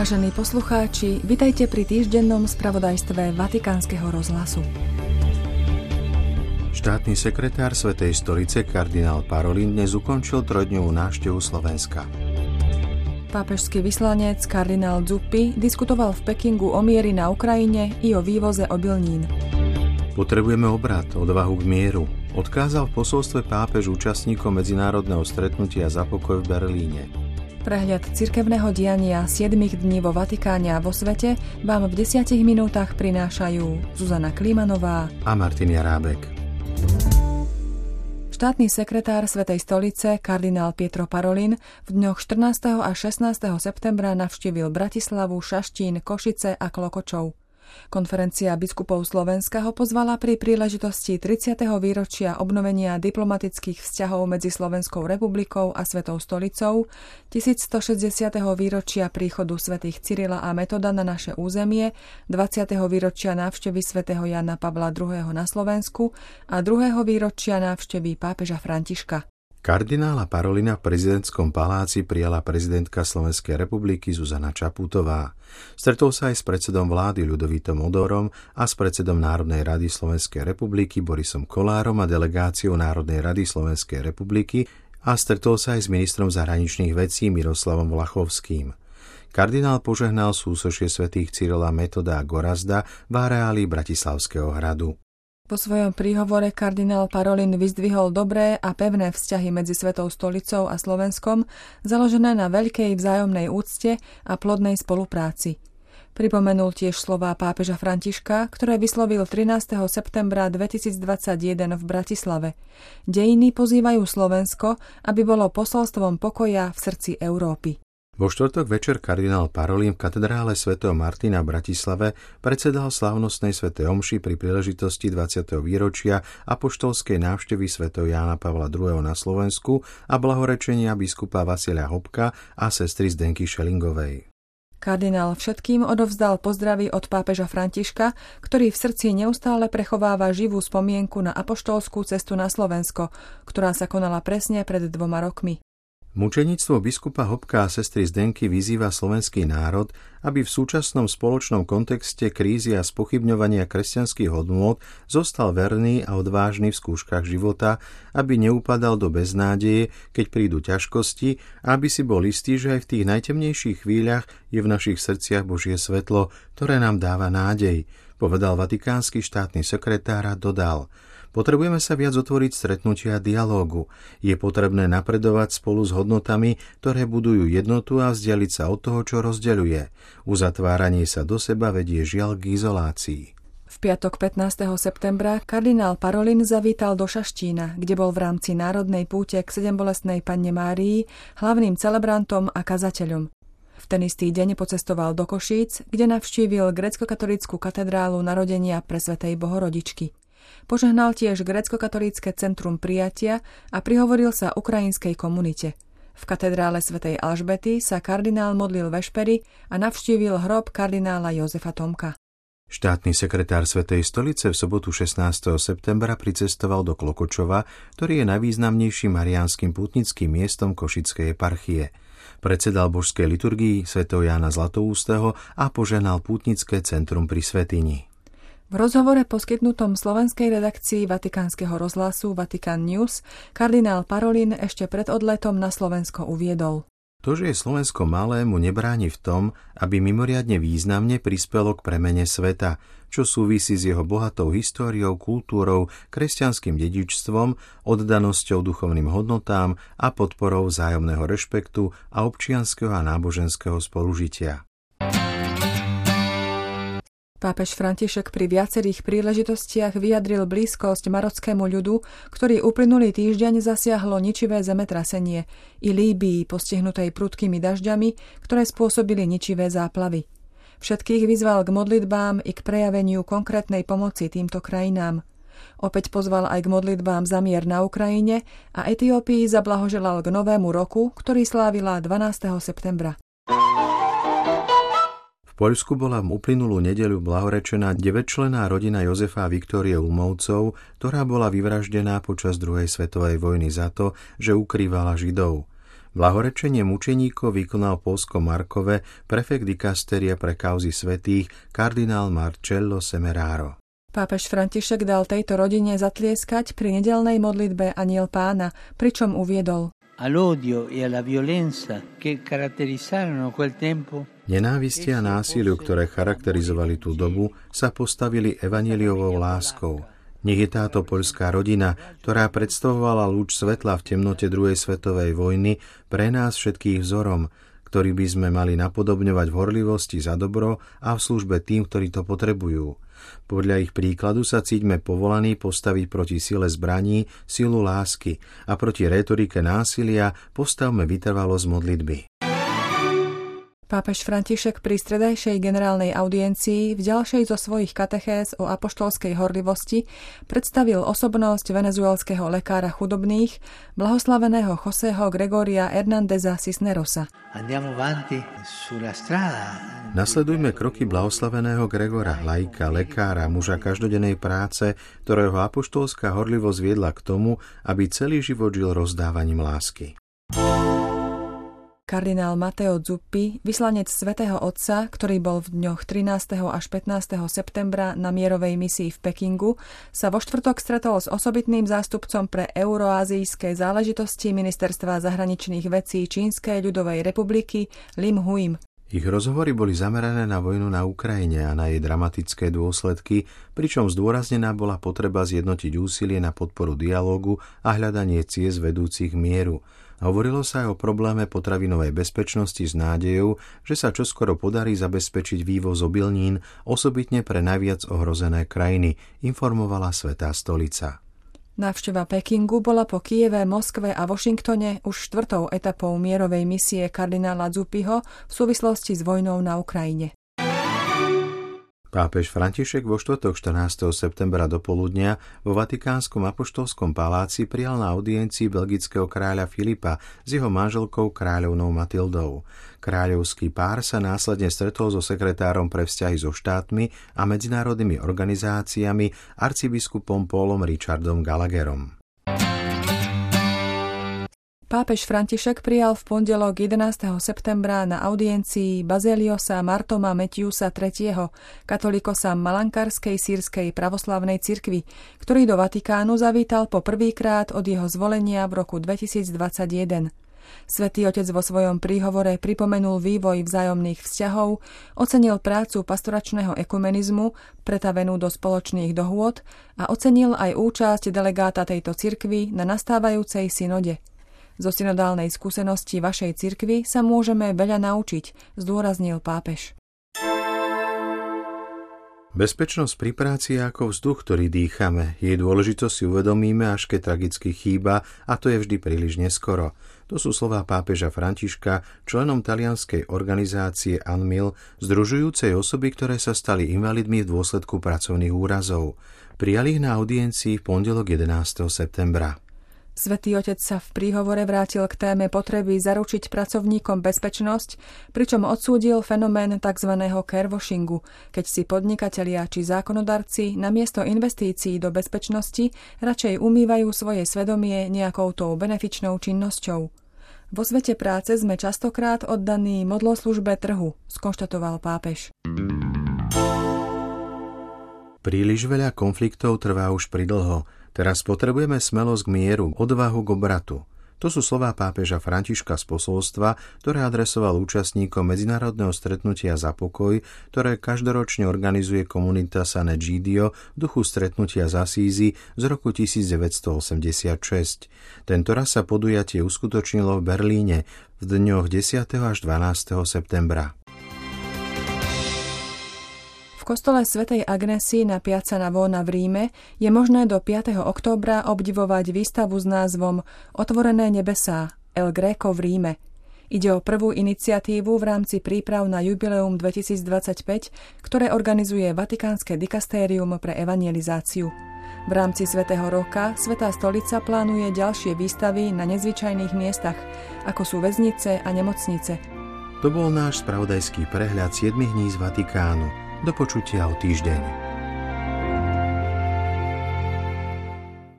Vážení poslucháči, vitajte pri týždennom spravodajstve Vatikánskeho rozhlasu. Štátny sekretár Svetej stolice kardinál Parolin dnes ukončil trojdňovú návštevu Slovenska. Pápežský vyslanec kardinál Zuppi diskutoval v Pekingu o miery na Ukrajine i o vývoze obilnín. Potrebujeme obrat, odvahu k mieru, odkázal v posolstve pápež účastníkom medzinárodného stretnutia za pokoj v Berlíne. Prehľad cirkevného diania 7 dní vo Vatikáne a vo svete vám v 10 minútach prinášajú Zuzana Klimanová a Martin Jarábek. Štátny sekretár Svetej stolice kardinál Pietro Parolin v dňoch 14. a 16. septembra navštívil Bratislavu, Šaštín, Košice a Klokočov. Konferencia biskupov Slovenska ho pozvala pri príležitosti 30. výročia obnovenia diplomatických vzťahov medzi Slovenskou republikou a Svetou stolicou, 1160. výročia príchodu svätých Cyrila a Metoda na naše územie, 20. výročia návštevy svätého Jana Pavla II. na Slovensku a 2. výročia návštevy pápeža Františka. Kardinála Parolina v prezidentskom paláci prijala prezidentka Slovenskej republiky Zuzana Čaputová. Stretol sa aj s predsedom vlády Ľudovítom Odorom a s predsedom Národnej rady Slovenskej republiky Borisom Kolárom a delegáciou Národnej rady Slovenskej republiky a stretol sa aj s ministrom zahraničných vecí Miroslavom Vlachovským. Kardinál požehnal súsošie svätých Cyrila Metoda a Gorazda v areáli Bratislavského hradu. Po svojom príhovore kardinál Parolin vyzdvihol dobré a pevné vzťahy medzi Svetou stolicou a Slovenskom, založené na veľkej vzájomnej úcte a plodnej spolupráci. Pripomenul tiež slová pápeža Františka, ktoré vyslovil 13. septembra 2021 v Bratislave. Dejiny pozývajú Slovensko, aby bolo posolstvom pokoja v srdci Európy. Vo štvrtok večer kardinál Parolín v katedrále svätého Martina v Bratislave predsedal slávnostnej svätej omši pri príležitosti 20. výročia apoštolskej návštevy svätého Jána Pavla II. na Slovensku a blahorečenia biskupa Vasilia Hopka a sestry Zdenky Šelingovej. Kardinál všetkým odovzdal pozdravy od pápeža Františka, ktorý v srdci neustále prechováva živú spomienku na apoštolskú cestu na Slovensko, ktorá sa konala presne pred dvoma rokmi. Mučenictvo biskupa Hopka a sestry Zdenky vyzýva slovenský národ, aby v súčasnom spoločnom kontexte krízy a spochybňovania kresťanských hodnôt zostal verný a odvážny v skúškach života, aby neupadal do beznádeje, keď prídu ťažkosti a aby si bol istý, že aj v tých najtemnejších chvíľach je v našich srdciach Božie svetlo, ktoré nám dáva nádej, povedal vatikánsky štátny sekretár a dodal – Potrebujeme sa viac otvoriť stretnutia a dialógu. Je potrebné napredovať spolu s hodnotami, ktoré budujú jednotu a vzdialiť sa od toho, čo rozdeľuje. Uzatváranie sa do seba vedie žiaľ k izolácii. V piatok 15. septembra kardinál Parolin zavítal do Šaštína, kde bol v rámci národnej púte k sedembolestnej panne Márii hlavným celebrantom a kazateľom. V ten istý deň pocestoval do Košíc, kde navštívil grecko-katolickú katedrálu narodenia pre Svetej Bohorodičky. Požehnal tiež grecko-katolícke centrum prijatia a prihovoril sa ukrajinskej komunite. V katedrále svätej Alžbety sa kardinál modlil vešpery a navštívil hrob kardinála Jozefa Tomka. Štátny sekretár Svetej stolice v sobotu 16. septembra pricestoval do Klokočova, ktorý je najvýznamnejším mariánskym pútnickým miestom Košickej eparchie. Predsedal božskej liturgii Sv. Jána Zlatoústeho a poženal pútnické centrum pri Svetini. V rozhovore poskytnutom slovenskej redakcii Vatikánskeho rozhlasu Vatikan News kardinál Parolin ešte pred odletom na Slovensko uviedol. To, že je Slovensko malé, mu nebráni v tom, aby mimoriadne významne prispelo k premene sveta, čo súvisí s jeho bohatou históriou, kultúrou, kresťanským dedičstvom, oddanosťou duchovným hodnotám a podporou vzájomného rešpektu a občianského a náboženského spolužitia. Pápež František pri viacerých príležitostiach vyjadril blízkosť marockému ľudu, ktorý uplynulý týždeň zasiahlo ničivé zemetrasenie i Líbii postihnutej prudkými dažďami, ktoré spôsobili ničivé záplavy. Všetkých vyzval k modlitbám i k prejaveniu konkrétnej pomoci týmto krajinám. Opäť pozval aj k modlitbám za mier na Ukrajine a Etiópii zablahoželal k novému roku, ktorý slávila 12. septembra. Poľsku bola v uplynulú nedeľu blahorečená 9-člená rodina Jozefa a Viktórie Ulmovcov, ktorá bola vyvraždená počas druhej svetovej vojny za to, že ukrývala Židov. Blahorečenie mučeníkov vykonal Polsko Markove prefekt dikasteria pre kauzy svetých kardinál Marcello Semeraro. Pápež František dal tejto rodine zatlieskať pri nedelnej modlitbe Aniel pána, pričom uviedol all'odio e alla violenza che caratterizzarono quel tempo Nenávisti a násiliu, ktoré charakterizovali tú dobu, sa postavili evaneliovou láskou. Nech je táto poľská rodina, ktorá predstavovala lúč svetla v temnote druhej svetovej vojny, pre nás všetkých vzorom, ktorý by sme mali napodobňovať v horlivosti za dobro a v službe tým, ktorí to potrebujú. Podľa ich príkladu sa cíťme povolaní postaviť proti sile zbraní silu lásky a proti retorike násilia postavme vytrvalosť modlitby. Pápež František pri stredajšej generálnej audiencii v ďalšej zo svojich katechéz o apoštolskej horlivosti predstavil osobnosť venezuelského lekára chudobných, blahoslaveného Joseho Gregoria Hernandeza Cisnerosa. Nasledujme kroky blahoslaveného Gregora, lajka, lekára, muža každodennej práce, ktorého apoštolská horlivosť viedla k tomu, aby celý život žil rozdávaním lásky. Kardinál Mateo Zuppi, vyslanec svätého Otca, ktorý bol v dňoch 13. až 15. septembra na mierovej misii v Pekingu, sa vo štvrtok stretol s osobitným zástupcom pre euroazijské záležitosti Ministerstva zahraničných vecí Čínskej ľudovej republiky Lim Huim. Ich rozhovory boli zamerané na vojnu na Ukrajine a na jej dramatické dôsledky, pričom zdôraznená bola potreba zjednotiť úsilie na podporu dialógu a hľadanie ciest vedúcich mieru – Hovorilo sa aj o probléme potravinovej bezpečnosti s nádejou, že sa čoskoro podarí zabezpečiť vývoz obilnín osobitne pre najviac ohrozené krajiny, informovala Svetá stolica. Návšteva Pekingu bola po Kieve, Moskve a Washingtone už štvrtou etapou mierovej misie kardinála Zupiho v súvislosti s vojnou na Ukrajine. Pápež František vo štvrtok 14. septembra do poludnia vo Vatikánskom apoštolskom paláci prijal na audiencii belgického kráľa Filipa s jeho manželkou kráľovnou Matildou. Kráľovský pár sa následne stretol so sekretárom pre vzťahy so štátmi a medzinárodnými organizáciami arcibiskupom Paulom Richardom Gallagherom. Pápež František prijal v pondelok 11. septembra na audiencii Bazeliosa Martoma Metiusa III., katolikosa Malankarskej sírskej pravoslavnej cirkvi, ktorý do Vatikánu zavítal po prvýkrát od jeho zvolenia v roku 2021. Svetý otec vo svojom príhovore pripomenul vývoj vzájomných vzťahov, ocenil prácu pastoračného ekumenizmu, pretavenú do spoločných dohôd a ocenil aj účasť delegáta tejto cirkvy na nastávajúcej synode – zo synodálnej skúsenosti vašej cirkvy sa môžeme veľa naučiť, zdôraznil pápež. Bezpečnosť pri práci je ako vzduch, ktorý dýchame. Jej dôležitosť si uvedomíme, až keď tragicky chýba a to je vždy príliš neskoro. To sú slová pápeža Františka, členom talianskej organizácie ANMIL, združujúcej osoby, ktoré sa stali invalidmi v dôsledku pracovných úrazov. Prijali ich na audiencii v pondelok 11. septembra. Svetý otec sa v príhovore vrátil k téme potreby zaručiť pracovníkom bezpečnosť, pričom odsúdil fenomén tzv. carewashingu, keď si podnikatelia či zákonodarci namiesto investícií do bezpečnosti radšej umývajú svoje svedomie nejakou tou benefičnou činnosťou. Vo svete práce sme častokrát oddaní modloslužbe trhu, skonštatoval pápež. Príliš veľa konfliktov trvá už pridlho, Teraz potrebujeme smelosť k mieru, odvahu k obratu. To sú slová pápeža Františka z posolstva, ktoré adresoval účastníkom medzinárodného stretnutia za pokoj, ktoré každoročne organizuje komunita San Egidio v duchu stretnutia z Asízy z roku 1986. Tento raz sa podujatie uskutočnilo v Berlíne v dňoch 10. až 12. septembra kostole svätej Agnesy na Piazza Navona v Ríme je možné do 5. októbra obdivovať výstavu s názvom Otvorené nebesá El Greco v Ríme. Ide o prvú iniciatívu v rámci príprav na jubileum 2025, ktoré organizuje Vatikánske dikastérium pre evangelizáciu. V rámci Svetého roka Svetá stolica plánuje ďalšie výstavy na nezvyčajných miestach, ako sú väznice a nemocnice. To bol náš spravodajský prehľad 7 dní z Vatikánu. Do počutia o týždeň.